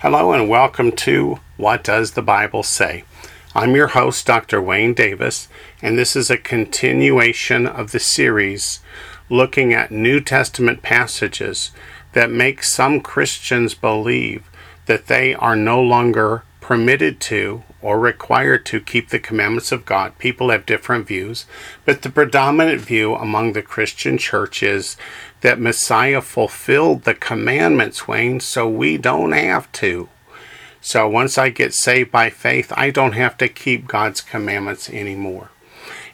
Hello and welcome to What Does the Bible Say? I'm your host, Dr. Wayne Davis, and this is a continuation of the series looking at New Testament passages that make some Christians believe that they are no longer permitted to or required to keep the commandments of God. People have different views, but the predominant view among the Christian church is that Messiah fulfilled the commandments, Wayne, so we don't have to. So once I get saved by faith, I don't have to keep God's commandments anymore.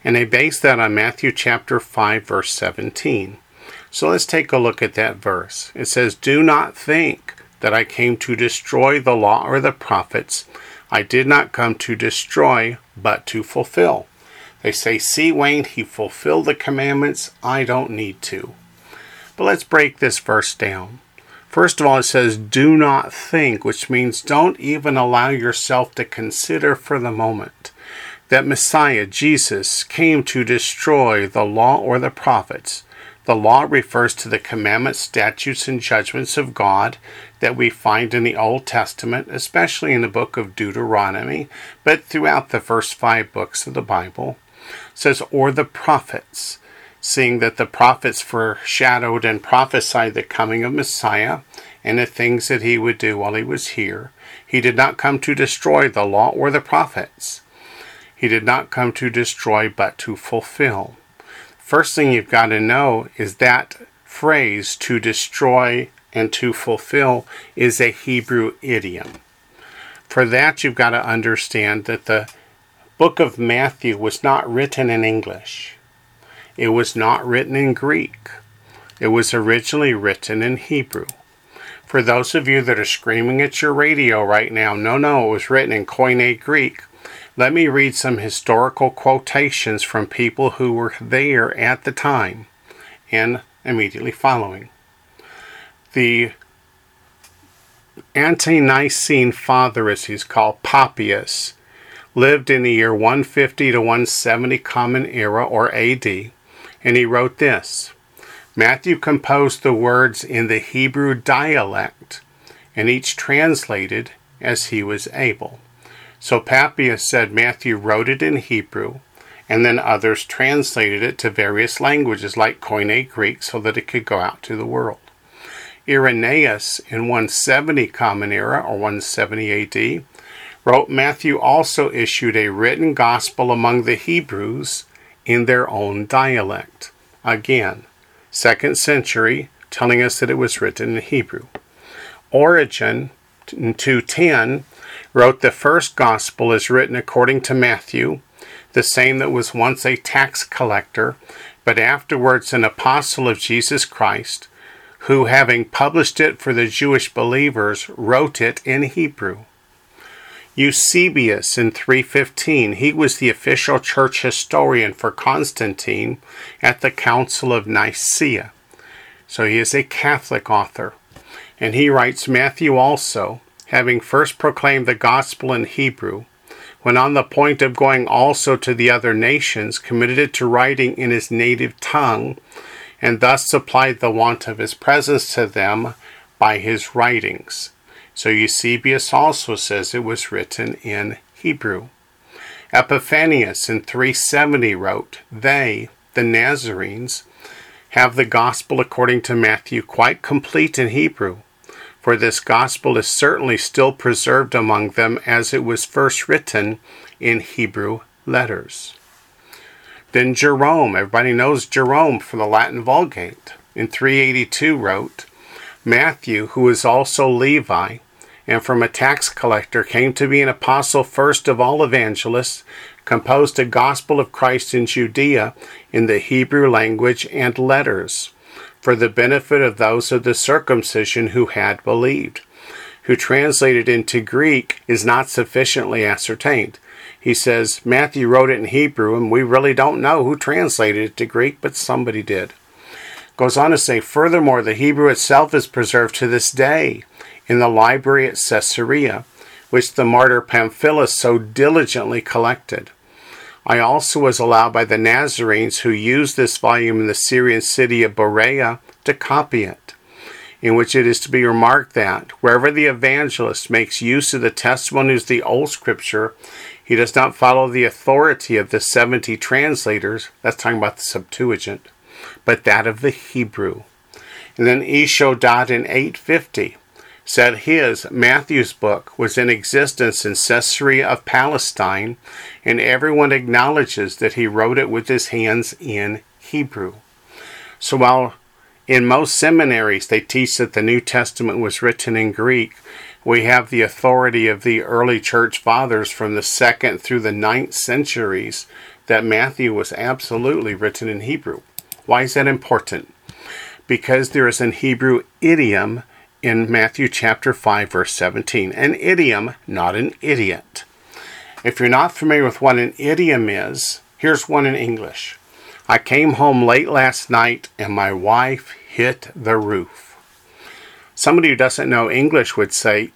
And they base that on Matthew chapter 5, verse 17. So let's take a look at that verse. It says, Do not think that I came to destroy the law or the prophets. I did not come to destroy, but to fulfill. They say, See, Wayne, he fulfilled the commandments. I don't need to. But let's break this verse down. First of all, it says, do not think, which means don't even allow yourself to consider for the moment that Messiah, Jesus, came to destroy the law or the prophets. The law refers to the commandments, statutes, and judgments of God that we find in the Old Testament, especially in the book of Deuteronomy, but throughout the first five books of the Bible. It says, or the prophets seeing that the prophets foreshadowed and prophesied the coming of Messiah and the things that he would do while he was here. He did not come to destroy the law or the prophets. He did not come to destroy, but to fulfill. First thing you've got to know is that phrase, to destroy and to fulfill, is a Hebrew idiom. For that, you've got to understand that the book of Matthew was not written in English. It was not written in Greek. It was originally written in Hebrew. For those of you that are screaming at your radio right now, no, no, it was written in Koine Greek. Let me read some historical quotations from people who were there at the time and immediately following. The ante Nicene father, as he's called, Papias, lived in the year 150 to 170 Common Era or AD and he wrote this Matthew composed the words in the Hebrew dialect, and each translated as he was able. So Papias said Matthew wrote it in Hebrew, and then others translated it to various languages like Koine Greek so that it could go out to the world. Irenaeus in 170 Common Era or 170 AD wrote Matthew also issued a written gospel among the Hebrews in their own dialect. Again, second century, telling us that it was written in Hebrew. Origen, in 210, wrote the first gospel is written according to Matthew, the same that was once a tax collector, but afterwards an apostle of Jesus Christ, who, having published it for the Jewish believers, wrote it in Hebrew. Eusebius in 315, he was the official church historian for Constantine at the Council of Nicaea. So he is a Catholic author. And he writes Matthew also, having first proclaimed the gospel in Hebrew, when on the point of going also to the other nations, committed it to writing in his native tongue, and thus supplied the want of his presence to them by his writings. So Eusebius also says it was written in Hebrew. Epiphanius in 370 wrote, They, the Nazarenes, have the gospel according to Matthew quite complete in Hebrew, for this gospel is certainly still preserved among them as it was first written in Hebrew letters. Then Jerome, everybody knows Jerome for the Latin Vulgate, in 382 wrote, Matthew, who was also Levi, and from a tax collector, came to be an apostle first of all evangelists, composed a gospel of Christ in Judea in the Hebrew language and letters, for the benefit of those of the circumcision who had believed. Who translated into Greek is not sufficiently ascertained. He says Matthew wrote it in Hebrew, and we really don't know who translated it to Greek, but somebody did. Goes on to say, furthermore, the Hebrew itself is preserved to this day in the library at Caesarea, which the martyr Pamphilus so diligently collected. I also was allowed by the Nazarenes who used this volume in the Syrian city of Berea to copy it. in which it is to be remarked that wherever the evangelist makes use of the testimonies of the Old Scripture, he does not follow the authority of the 70 translators, that's talking about the Septuagint, but that of the Hebrew. And then Isho in 850 said his, Matthew's book, was in existence in Caesarea of Palestine, and everyone acknowledges that he wrote it with his hands in Hebrew. So while in most seminaries, they teach that the New Testament was written in Greek. We have the authority of the early church fathers from the second through the ninth centuries that Matthew was absolutely written in Hebrew. Why is that important? Because there is an Hebrew idiom in Matthew chapter 5 verse 17. An idiom, not an idiot. If you're not familiar with what an idiom is, here's one in English. I came home late last night and my wife hit the roof. Somebody who doesn't know English would say,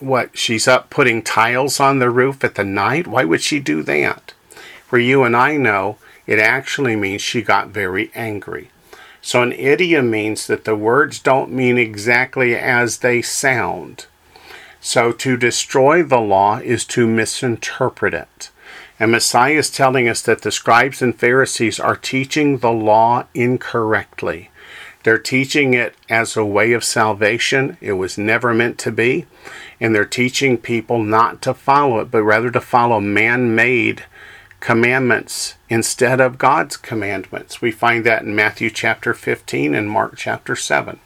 What, she's up putting tiles on the roof at the night? Why would she do that? For you and I know, it actually means she got very angry. So an idiom means that the words don't mean exactly as they sound. So to destroy the law is to misinterpret it. And Messiah is telling us that the scribes and Pharisees are teaching the law incorrectly. They're teaching it as a way of salvation. It was never meant to be. And they're teaching people not to follow it, but rather to follow man made commandments instead of God's commandments. We find that in Matthew chapter 15 and Mark chapter 7.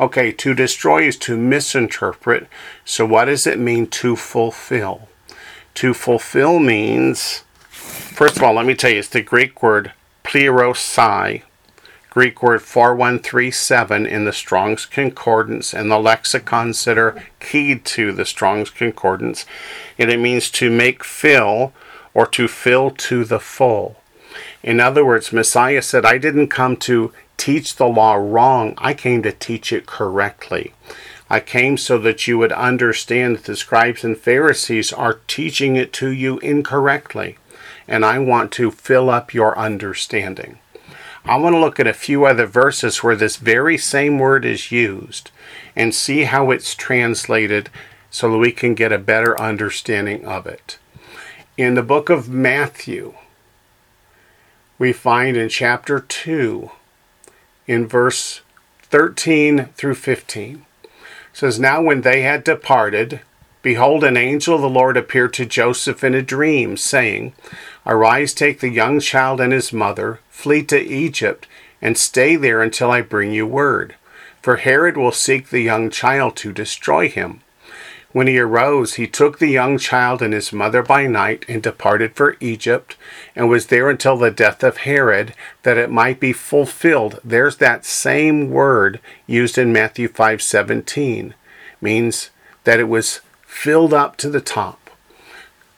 Okay, to destroy is to misinterpret. So, what does it mean to fulfill? To fulfill means, first of all, let me tell you, it's the Greek word plerosai, Greek word 4137 in the Strong's Concordance and the lexicons that are keyed to the Strong's Concordance. And it means to make fill or to fill to the full. In other words, Messiah said, I didn't come to teach the law wrong, I came to teach it correctly. I came so that you would understand that the scribes and Pharisees are teaching it to you incorrectly, and I want to fill up your understanding. I want to look at a few other verses where this very same word is used and see how it's translated so that we can get a better understanding of it. In the book of Matthew, we find in chapter 2, in verse 13 through 15, says, Now when they had departed, behold, an angel of the Lord appeared to Joseph in a dream, saying, Arise, take the young child and his mother, flee to Egypt, and stay there until I bring you word. For Herod will seek the young child to destroy him. When he arose, he took the young child and his mother by night and departed for Egypt, and was there until the death of Herod, that it might be fulfilled. There's that same word used in Matthew 5:17, means that it was filled up to the top,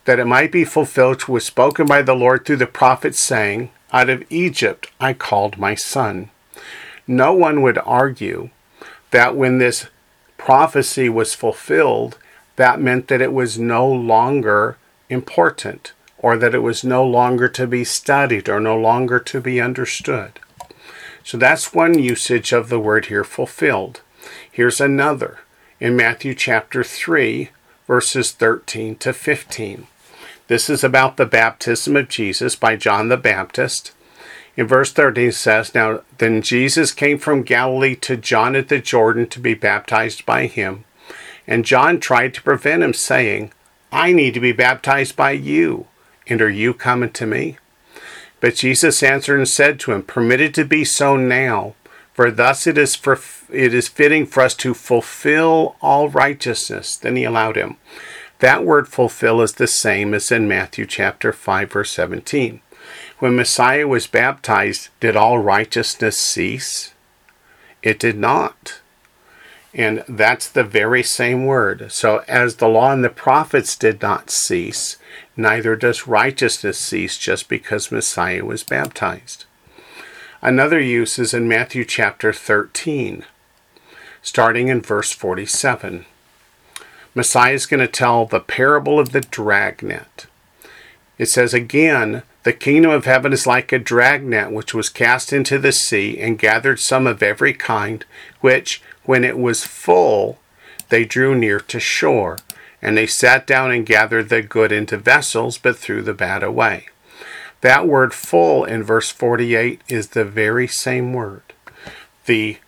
that it might be fulfilled was spoken by the Lord through the prophet, saying, Out of Egypt I called my son. No one would argue that when this prophecy was fulfilled, that meant that it was no longer important, or that it was no longer to be studied, or no longer to be understood. So that's one usage of the word here, fulfilled. Here's another in Matthew chapter 3, verses 13 to 15. This is about the baptism of Jesus by John the Baptist. In verse 13 it says, Now then Jesus came from Galilee to John at the Jordan to be baptized by him. And John tried to prevent him, saying, I need to be baptized by you, and are you coming to me? But Jesus answered and said to him, Permit it to be so now, for thus it is for it is fitting for us to fulfill all righteousness. Then he allowed him. That word fulfill is the same as in Matthew chapter 5 verse 17. When Messiah was baptized, did all righteousness cease? It did not. And that's the very same word. So, as the law and the prophets did not cease, neither does righteousness cease just because Messiah was baptized. Another use is in Matthew chapter 13, starting in verse 47. Messiah is going to tell the parable of the dragnet. It says, Again, the kingdom of heaven is like a dragnet which was cast into the sea and gathered some of every kind, which, when it was full, they drew near to shore, and they sat down and gathered the good into vessels, but threw the bad away. That word full in verse 48 is the very same word. The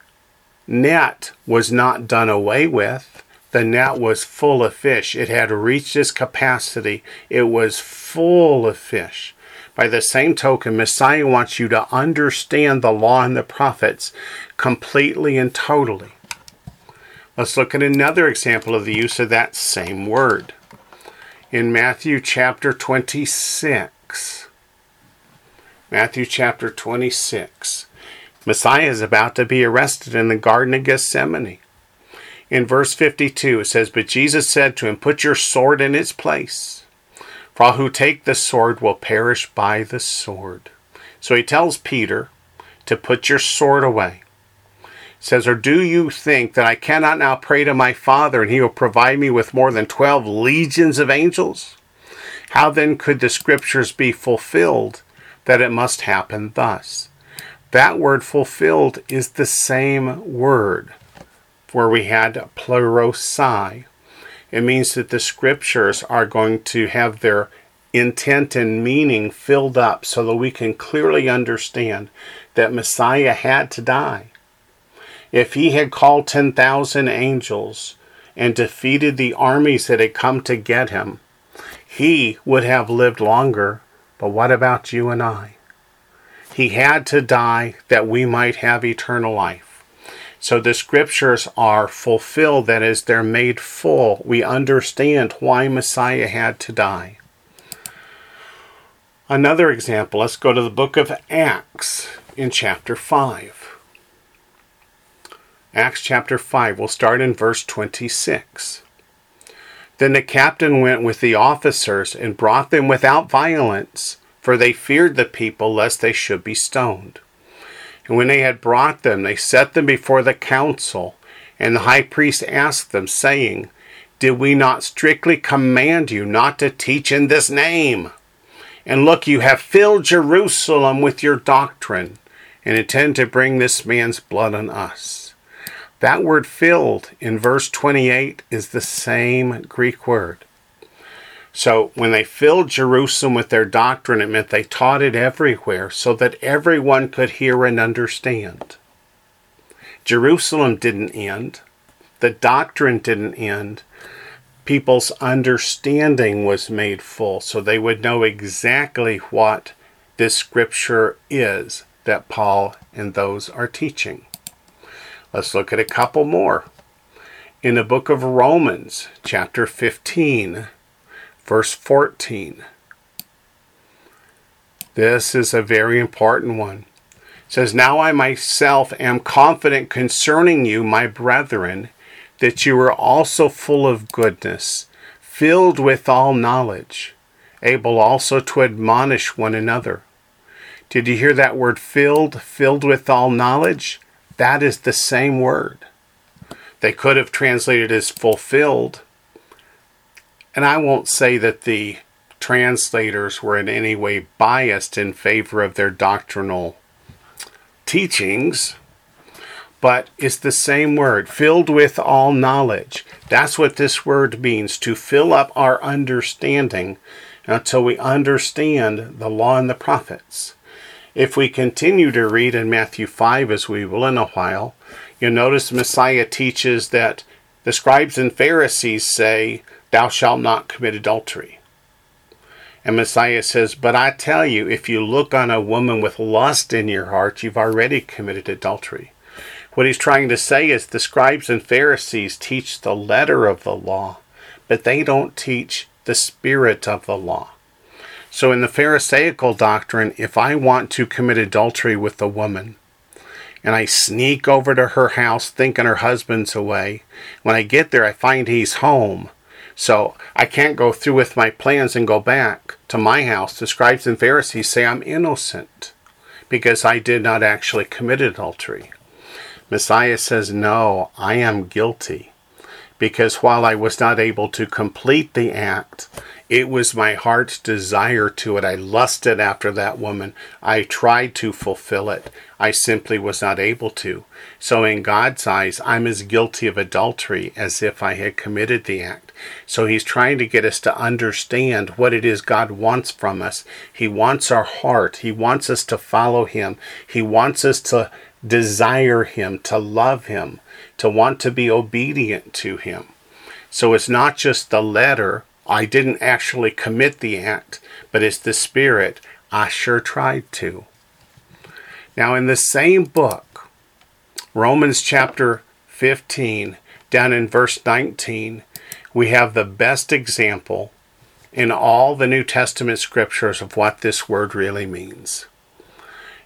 net was not done away with. The net was full of fish. It had reached its capacity. It was full of fish. By the same token, Messiah wants you to understand the law and the prophets completely and totally. Let's look at another example of the use of that same word. In Matthew chapter 26. Matthew chapter 26. Messiah is about to be arrested in the Garden of Gethsemane. In verse 52, it says, But Jesus said to him, Put your sword in its place, for all who take the sword will perish by the sword. So he tells Peter to put your sword away says, Or do you think that I cannot now pray to my Father, and he will provide me with more than twelve legions of angels? How then could the scriptures be fulfilled that it must happen thus? That word fulfilled is the same word where we had plerosai. It means that the scriptures are going to have their intent and meaning filled up so that we can clearly understand that Messiah had to die if he had called 10,000 angels and defeated the armies that had come to get him, he would have lived longer. But what about you and I? He had to die that we might have eternal life. So the scriptures are fulfilled, that is, they're made full. We understand why Messiah had to die. Another example, let's go to the book of Acts in chapter 5. Acts chapter 5. We'll start in verse 26. Then the captain went with the officers and brought them without violence, for they feared the people lest they should be stoned. And when they had brought them, they set them before the council. And the high priest asked them, saying, Did we not strictly command you not to teach in this name? And look, you have filled Jerusalem with your doctrine, and intend to bring this man's blood on us. That word filled in verse 28 is the same Greek word. So when they filled Jerusalem with their doctrine, it meant they taught it everywhere so that everyone could hear and understand. Jerusalem didn't end, the doctrine didn't end. People's understanding was made full so they would know exactly what this scripture is that Paul and those are teaching. Let's look at a couple more. In the book of Romans, chapter 15, verse 14. This is a very important one. It says, Now I myself am confident concerning you, my brethren, that you are also full of goodness, filled with all knowledge, able also to admonish one another. Did you hear that word filled? Filled with all knowledge? That is the same word. They could have translated as fulfilled. And I won't say that the translators were in any way biased in favor of their doctrinal teachings, but it's the same word, filled with all knowledge. That's what this word means to fill up our understanding until we understand the law and the prophets. If we continue to read in Matthew 5, as we will in a while, you'll notice Messiah teaches that the scribes and Pharisees say, Thou shalt not commit adultery. And Messiah says, But I tell you, if you look on a woman with lust in your heart, you've already committed adultery. What he's trying to say is the scribes and Pharisees teach the letter of the law, but they don't teach the spirit of the law. So, in the Pharisaical doctrine, if I want to commit adultery with a woman, and I sneak over to her house thinking her husband's away, when I get there, I find he's home. So, I can't go through with my plans and go back to my house. The scribes and Pharisees say I'm innocent because I did not actually commit adultery. Messiah says, No, I am guilty because while I was not able to complete the act, it was my heart's desire to it. I lusted after that woman. I tried to fulfill it. I simply was not able to. So, in God's eyes, I'm as guilty of adultery as if I had committed the act. So, He's trying to get us to understand what it is God wants from us. He wants our heart, He wants us to follow Him, He wants us to desire Him, to love Him, to want to be obedient to Him. So, it's not just the letter I didn't actually commit the act, but it's the spirit. I sure tried to. Now, in the same book, Romans chapter 15, down in verse 19, we have the best example in all the New Testament scriptures of what this word really means.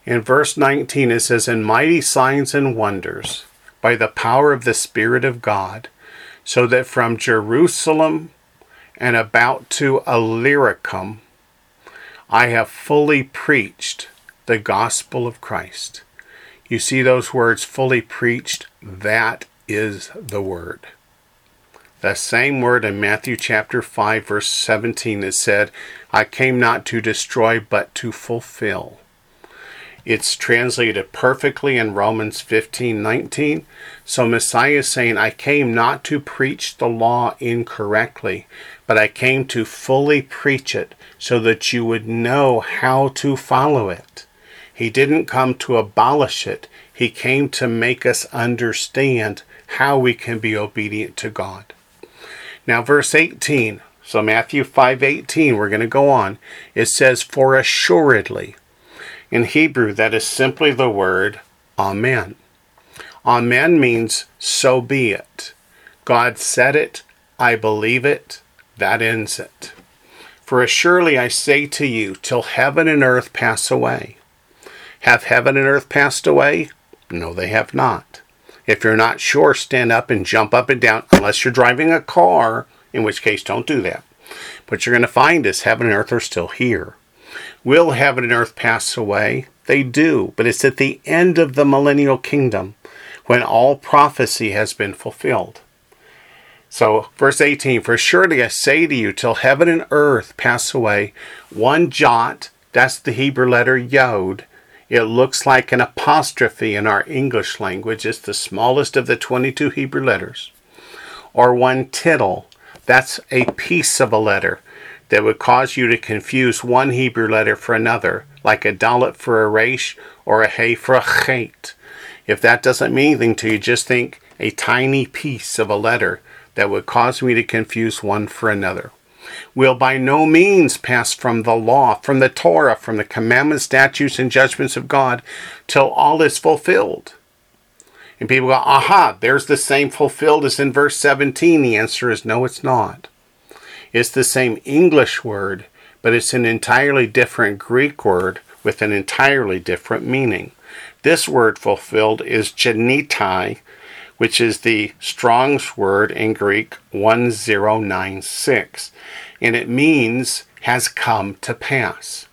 In verse 19, it says, In mighty signs and wonders, by the power of the Spirit of God, so that from Jerusalem and about to Illyricum, I have fully preached the gospel of Christ. You see those words, fully preached? That is the word. The same word in Matthew chapter 5, verse 17 is said, I came not to destroy, but to fulfill. It's translated perfectly in Romans 15 19. So Messiah is saying, I came not to preach the law incorrectly, but I came to fully preach it so that you would know how to follow it. He didn't come to abolish it, He came to make us understand how we can be obedient to God. Now, verse 18. So Matthew 5:18, we're going to go on. It says, "For assuredly." In Hebrew, that is simply the word Amen. Amen means so be it. God said it, I believe it, that ends it. For as surely I say to you, till heaven and earth pass away. Have heaven and earth passed away? No, they have not. If you're not sure, stand up and jump up and down, unless you're driving a car, in which case don't do that. What you're going to find is heaven and earth are still here. Will heaven and earth pass away? They do, but it's at the end of the millennial kingdom when all prophecy has been fulfilled. So, verse 18 For surely I say to you, till heaven and earth pass away, one jot, that's the Hebrew letter Yod, it looks like an apostrophe in our English language. It's the smallest of the 22 Hebrew letters. Or one tittle, that's a piece of a letter that would cause you to confuse one Hebrew letter for another, like a dalet for a resh or a hey for a chet. If that doesn't mean anything to you, just think a tiny piece of a letter that would cause me to confuse one for another. Will by no means pass from the law, from the Torah, from the commandments, statutes, and judgments of God, till all is fulfilled. And people go, aha, there's the same fulfilled as in verse 17. The answer is no, it's not. It's the same English word, but it's an entirely different Greek word with an entirely different meaning. This word fulfilled is genitai, which is the Strong's word in Greek 1096, and it means has come to pass.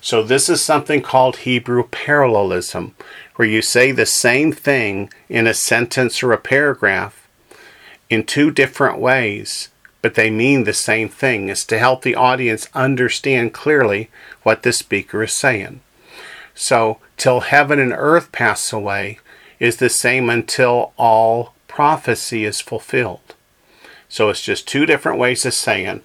So, this is something called Hebrew parallelism, where you say the same thing in a sentence or a paragraph in two different ways, but they mean the same thing. It's to help the audience understand clearly what the speaker is saying. So, till heaven and earth pass away, is the same until all prophecy is fulfilled. So it's just two different ways of saying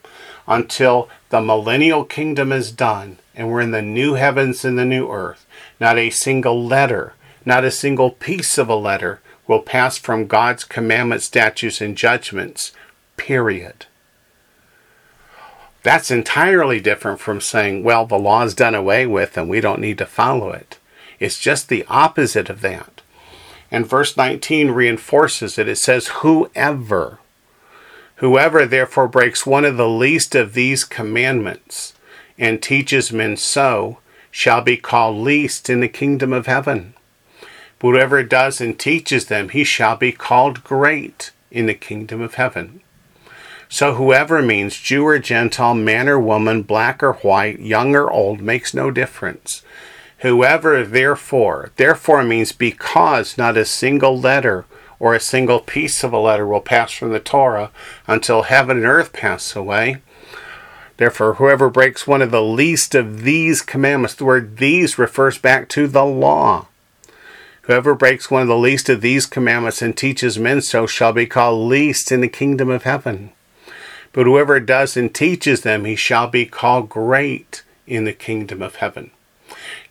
until the millennial kingdom is done and we're in the new heavens and the new earth, not a single letter, not a single piece of a letter will pass from God's commandments, statutes, and judgments, period. That's entirely different from saying, well, the law is done away with and we don't need to follow it. It's just the opposite of that. And verse 19 reinforces it. It says, Whoever, whoever therefore breaks one of the least of these commandments and teaches men so, shall be called least in the kingdom of heaven. But whoever does and teaches them, he shall be called great in the kingdom of heaven. So whoever means Jew or Gentile, man or woman, black or white, young or old, makes no difference. Whoever therefore, therefore means because not a single letter or a single piece of a letter will pass from the Torah until heaven and earth pass away. Therefore, whoever breaks one of the least of these commandments, the word these refers back to the law. Whoever breaks one of the least of these commandments and teaches men so shall be called least in the kingdom of heaven. But whoever does and teaches them, he shall be called great in the kingdom of heaven.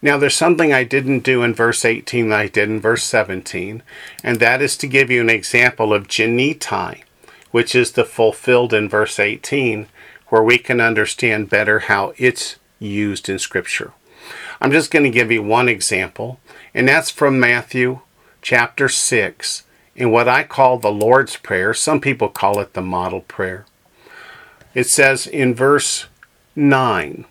Now, there's something I didn't do in verse 18 that I did in verse 17, and that is to give you an example of genitai, which is the fulfilled in verse 18, where we can understand better how it's used in Scripture. I'm just going to give you one example, and that's from Matthew chapter 6 in what I call the Lord's Prayer. Some people call it the model prayer. It says in verse 9,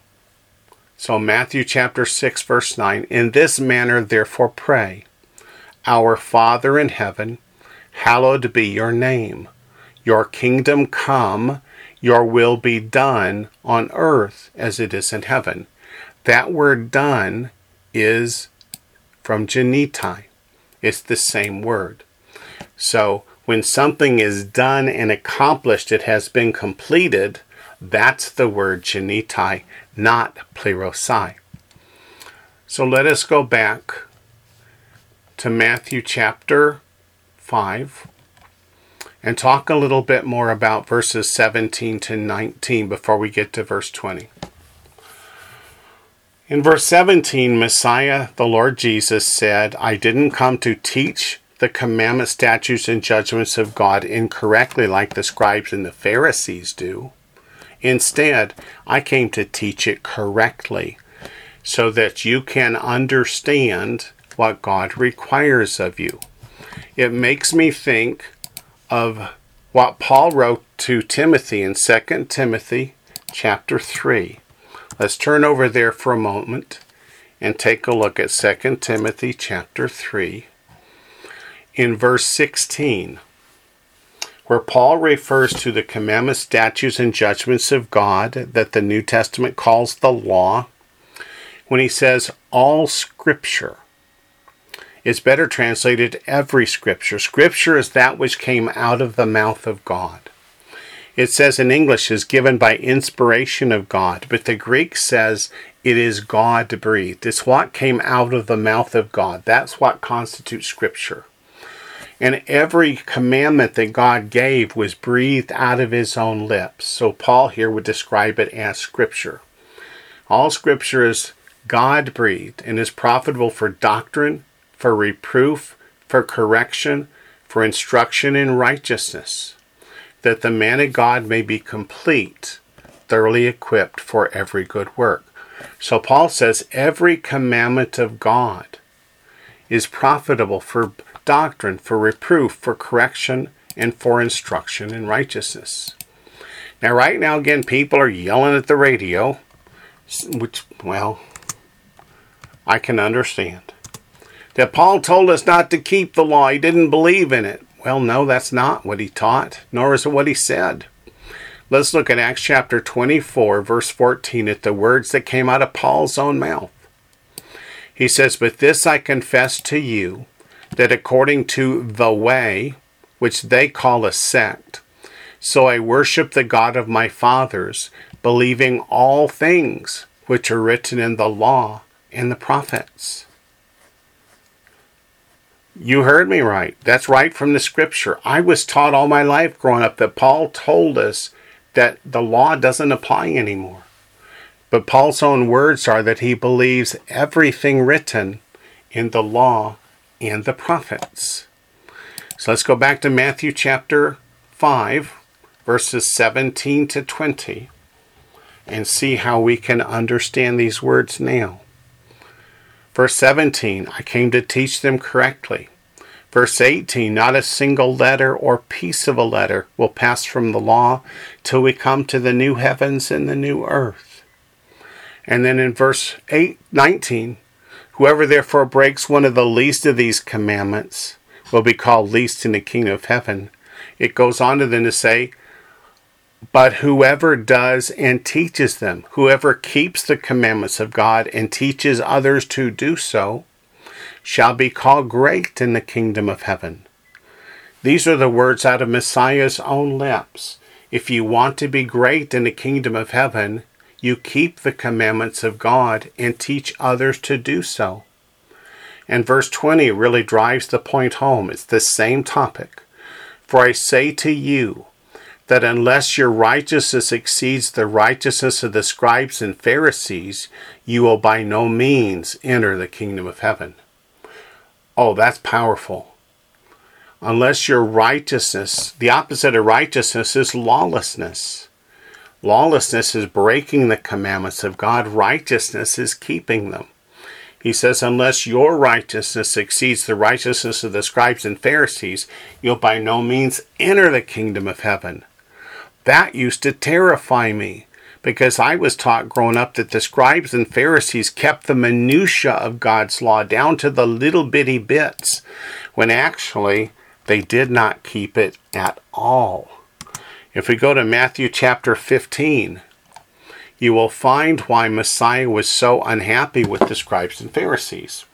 so, Matthew chapter 6, verse 9 In this manner, therefore, pray Our Father in heaven, hallowed be your name. Your kingdom come, your will be done on earth as it is in heaven. That word done is from genitai. It's the same word. So, when something is done and accomplished, it has been completed, that's the word genitai not plerosai. So let us go back to Matthew chapter 5 and talk a little bit more about verses 17 to 19 before we get to verse 20. In verse 17, Messiah, the Lord Jesus, said, I didn't come to teach the commandments, statutes, and judgments of God incorrectly like the scribes and the Pharisees do. Instead, I came to teach it correctly so that you can understand what God requires of you. It makes me think of what Paul wrote to Timothy in 2 Timothy chapter 3. Let's turn over there for a moment and take a look at 2 Timothy chapter 3 in verse 16 where Paul refers to the commandments, statutes, and judgments of God that the New Testament calls the law, when he says all scripture, it's better translated every scripture. Scripture is that which came out of the mouth of God. It says in English is given by inspiration of God, but the Greek says it is God breathed. It's what came out of the mouth of God. That's what constitutes scripture. And every commandment that God gave was breathed out of his own lips. So Paul here would describe it as scripture. All scripture is God breathed and is profitable for doctrine, for reproof, for correction, for instruction in righteousness, that the man of God may be complete, thoroughly equipped for every good work. So Paul says every commandment of God is profitable for doctrine, for reproof, for correction, and for instruction in righteousness. Now, right now, again, people are yelling at the radio, which, well, I can understand. That Paul told us not to keep the law, he didn't believe in it. Well, no, that's not what he taught, nor is it what he said. Let's look at Acts chapter 24, verse 14, at the words that came out of Paul's own mouth. He says, But this I confess to you, that according to the way, which they call a sect, so I worship the God of my fathers, believing all things which are written in the law and the prophets. You heard me right. That's right from the scripture. I was taught all my life growing up that Paul told us that the law doesn't apply anymore. But Paul's own words are that he believes everything written in the law and the prophets. So let's go back to Matthew chapter 5, verses 17 to 20, and see how we can understand these words now. Verse 17, I came to teach them correctly. Verse 18, not a single letter or piece of a letter will pass from the law till we come to the new heavens and the new earth. And then in verse 8, 19, Whoever therefore breaks one of the least of these commandments will be called least in the kingdom of heaven. It goes on to then to say, but whoever does and teaches them, whoever keeps the commandments of God and teaches others to do so, shall be called great in the kingdom of heaven. These are the words out of Messiah's own lips. If you want to be great in the kingdom of heaven, you keep the commandments of God and teach others to do so. And verse 20 really drives the point home. It's the same topic. For I say to you that unless your righteousness exceeds the righteousness of the scribes and Pharisees, you will by no means enter the kingdom of heaven. Oh, that's powerful unless your righteousness, the opposite of righteousness is lawlessness. Lawlessness is breaking the commandments of God, righteousness is keeping them. He says, unless your righteousness exceeds the righteousness of the scribes and Pharisees, you'll by no means enter the kingdom of heaven. That used to terrify me because I was taught growing up that the scribes and Pharisees kept the minutiae of God's law down to the little bitty bits, when actually they did not keep it at all. If we go to Matthew chapter 15, you will find why Messiah was so unhappy with the scribes and Pharisees.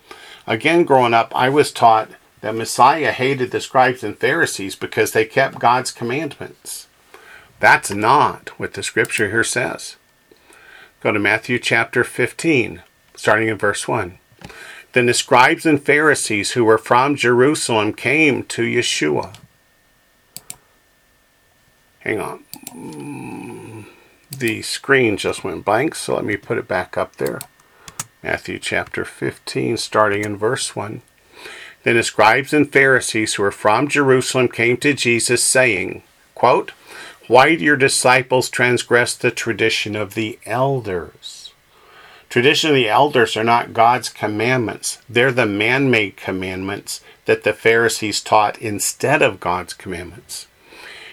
Again, growing up, I was taught that Messiah hated the scribes and Pharisees because they kept God's commandments. That's not what the scripture here says. Go to Matthew chapter 15, starting in verse 1. Then the scribes and Pharisees who were from Jerusalem came to Yeshua. Hang on. The screen just went blank, so let me put it back up there. Matthew chapter 15, starting in verse 1. Then the scribes and Pharisees who were from Jerusalem came to Jesus, saying, quote, Why do your disciples transgress the tradition of the elders? Tradition of the elders are not God's commandments, they're the man made commandments that the Pharisees taught instead of God's commandments.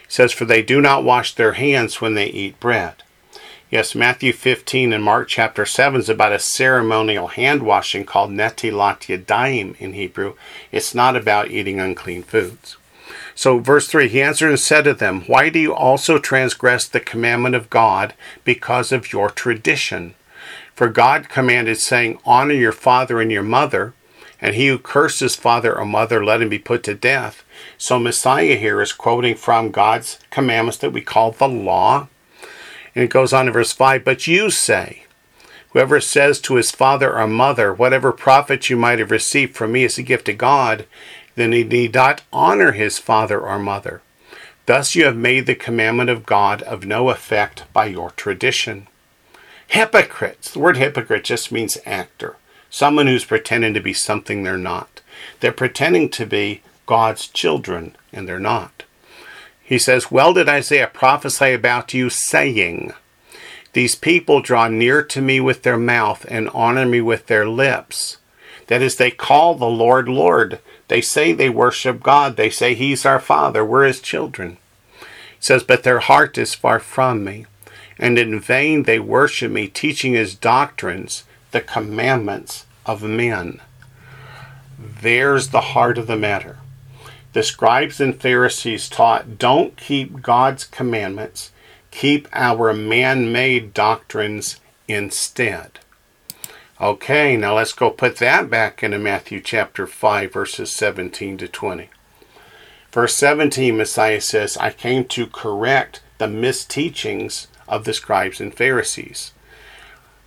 Says, For they do not wash their hands when they eat bread. Yes, Matthew 15 and Mark chapter 7 is about a ceremonial hand washing called netilat yadayim in Hebrew. It's not about eating unclean foods. So, verse 3 He answered and said to them, Why do you also transgress the commandment of God because of your tradition? For God commanded, saying, Honor your father and your mother, and he who curses father or mother, let him be put to death. So Messiah here is quoting from God's commandments that we call the law. And it goes on in verse 5 But you say, Whoever says to his father or mother, Whatever profit you might have received from me is a gift to God, then he need not honor his father or mother. Thus you have made the commandment of God of no effect by your tradition. Hypocrites. The word hypocrite just means actor. Someone who's pretending to be something they're not. They're pretending to be God's children, and they're not. He says, Well did Isaiah prophesy about you, saying, These people draw near to me with their mouth and honor me with their lips. That is, they call the Lord Lord. They say they worship God. They say He's our Father. We're His children. Says, But their heart is far from me and in vain they worship me, teaching His doctrines the commandments of men. There's the heart of the matter. The scribes and Pharisees taught don't keep God's commandments, keep our man made doctrines instead. Okay, now let's go put that back into Matthew chapter 5, verses 17 to 20. Verse 17, Messiah says, I came to correct the misteachings of the scribes and Pharisees.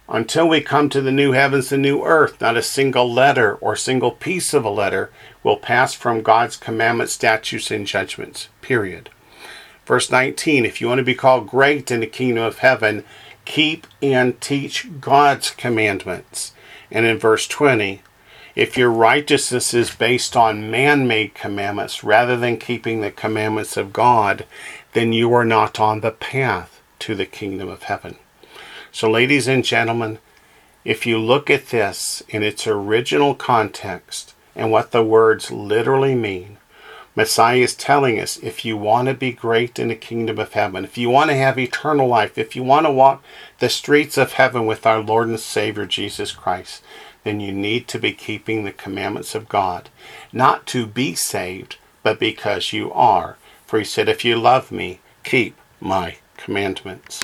Until we come to the new heavens and new earth, not a single letter or single piece of a letter will pass from God's commandments, statutes, and judgments. Period. Verse 19 If you want to be called great in the kingdom of heaven, keep and teach God's commandments. And in verse 20, if your righteousness is based on man made commandments rather than keeping the commandments of God, then you are not on the path to the kingdom of heaven. So, ladies and gentlemen, if you look at this in its original context and what the words literally mean, Messiah is telling us if you want to be great in the kingdom of heaven, if you want to have eternal life, if you want to walk the streets of heaven with our Lord and Savior Jesus Christ, then you need to be keeping the commandments of God. Not to be saved, but because you are. For he said, If you love me, keep my commandments.